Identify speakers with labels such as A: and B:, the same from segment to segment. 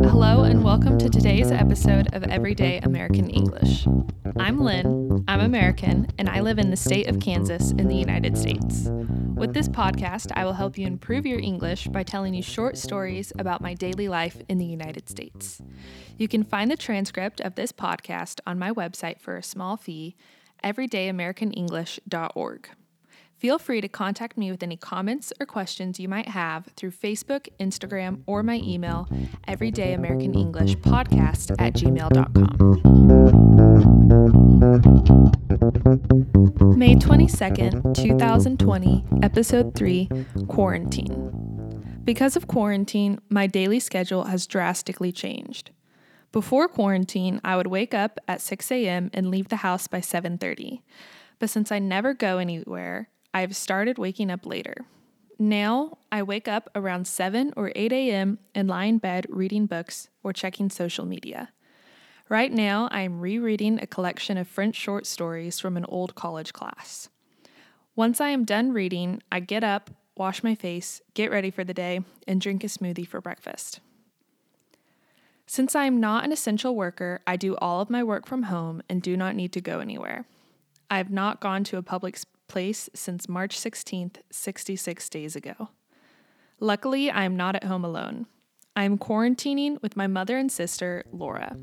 A: Hello, and welcome to today's episode of Everyday American English. I'm Lynn, I'm American, and I live in the state of Kansas in the United States. With this podcast, I will help you improve your English by telling you short stories about my daily life in the United States. You can find the transcript of this podcast on my website for a small fee, everydayamericanenglish.org. Feel free to contact me with any comments or questions you might have through Facebook, Instagram, or my email, Everyday American English Podcast at gmail.com. May 22nd, 2020, Episode 3 Quarantine. Because of quarantine, my daily schedule has drastically changed. Before quarantine, I would wake up at 6 a.m. and leave the house by 7:30. But since I never go anywhere, I've started waking up later. Now I wake up around 7 or 8 a.m. and lie in bed reading books or checking social media. Right now, I am rereading a collection of French short stories from an old college class. Once I am done reading, I get up, wash my face, get ready for the day, and drink a smoothie for breakfast. Since I am not an essential worker, I do all of my work from home and do not need to go anywhere. I have not gone to a public place since March 16th, 66 days ago. Luckily, I am not at home alone. I am quarantining with my mother and sister, Laura.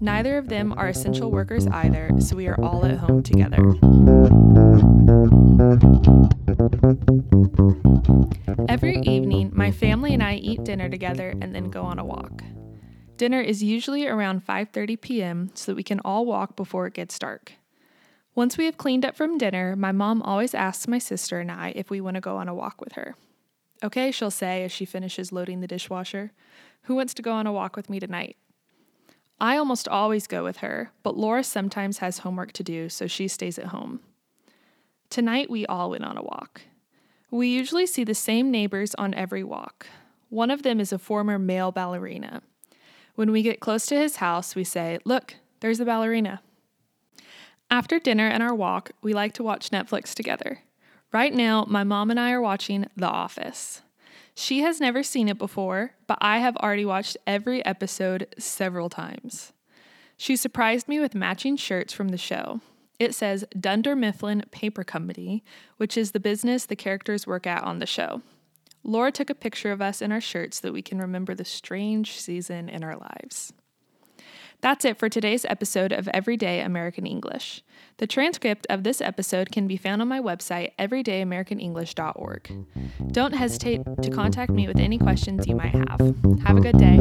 A: Neither of them are essential workers either, so we are all at home together. Every evening, my family and I eat dinner together and then go on a walk. Dinner is usually around 5:30 p.m. so that we can all walk before it gets dark. Once we have cleaned up from dinner, my mom always asks my sister and I if we want to go on a walk with her. Okay, she'll say as she finishes loading the dishwasher. Who wants to go on a walk with me tonight? I almost always go with her, but Laura sometimes has homework to do, so she stays at home. Tonight, we all went on a walk. We usually see the same neighbors on every walk. One of them is a former male ballerina. When we get close to his house, we say, Look, there's the ballerina. After dinner and our walk, we like to watch Netflix together. Right now, my mom and I are watching The Office. She has never seen it before, but I have already watched every episode several times. She surprised me with matching shirts from the show. It says Dunder Mifflin Paper Company, which is the business the characters work at on the show. Laura took a picture of us in our shirts so that we can remember the strange season in our lives. That's it for today's episode of Everyday American English. The transcript of this episode can be found on my website, everydayamericanenglish.org. Don't hesitate to contact me with any questions you might have. Have a good day.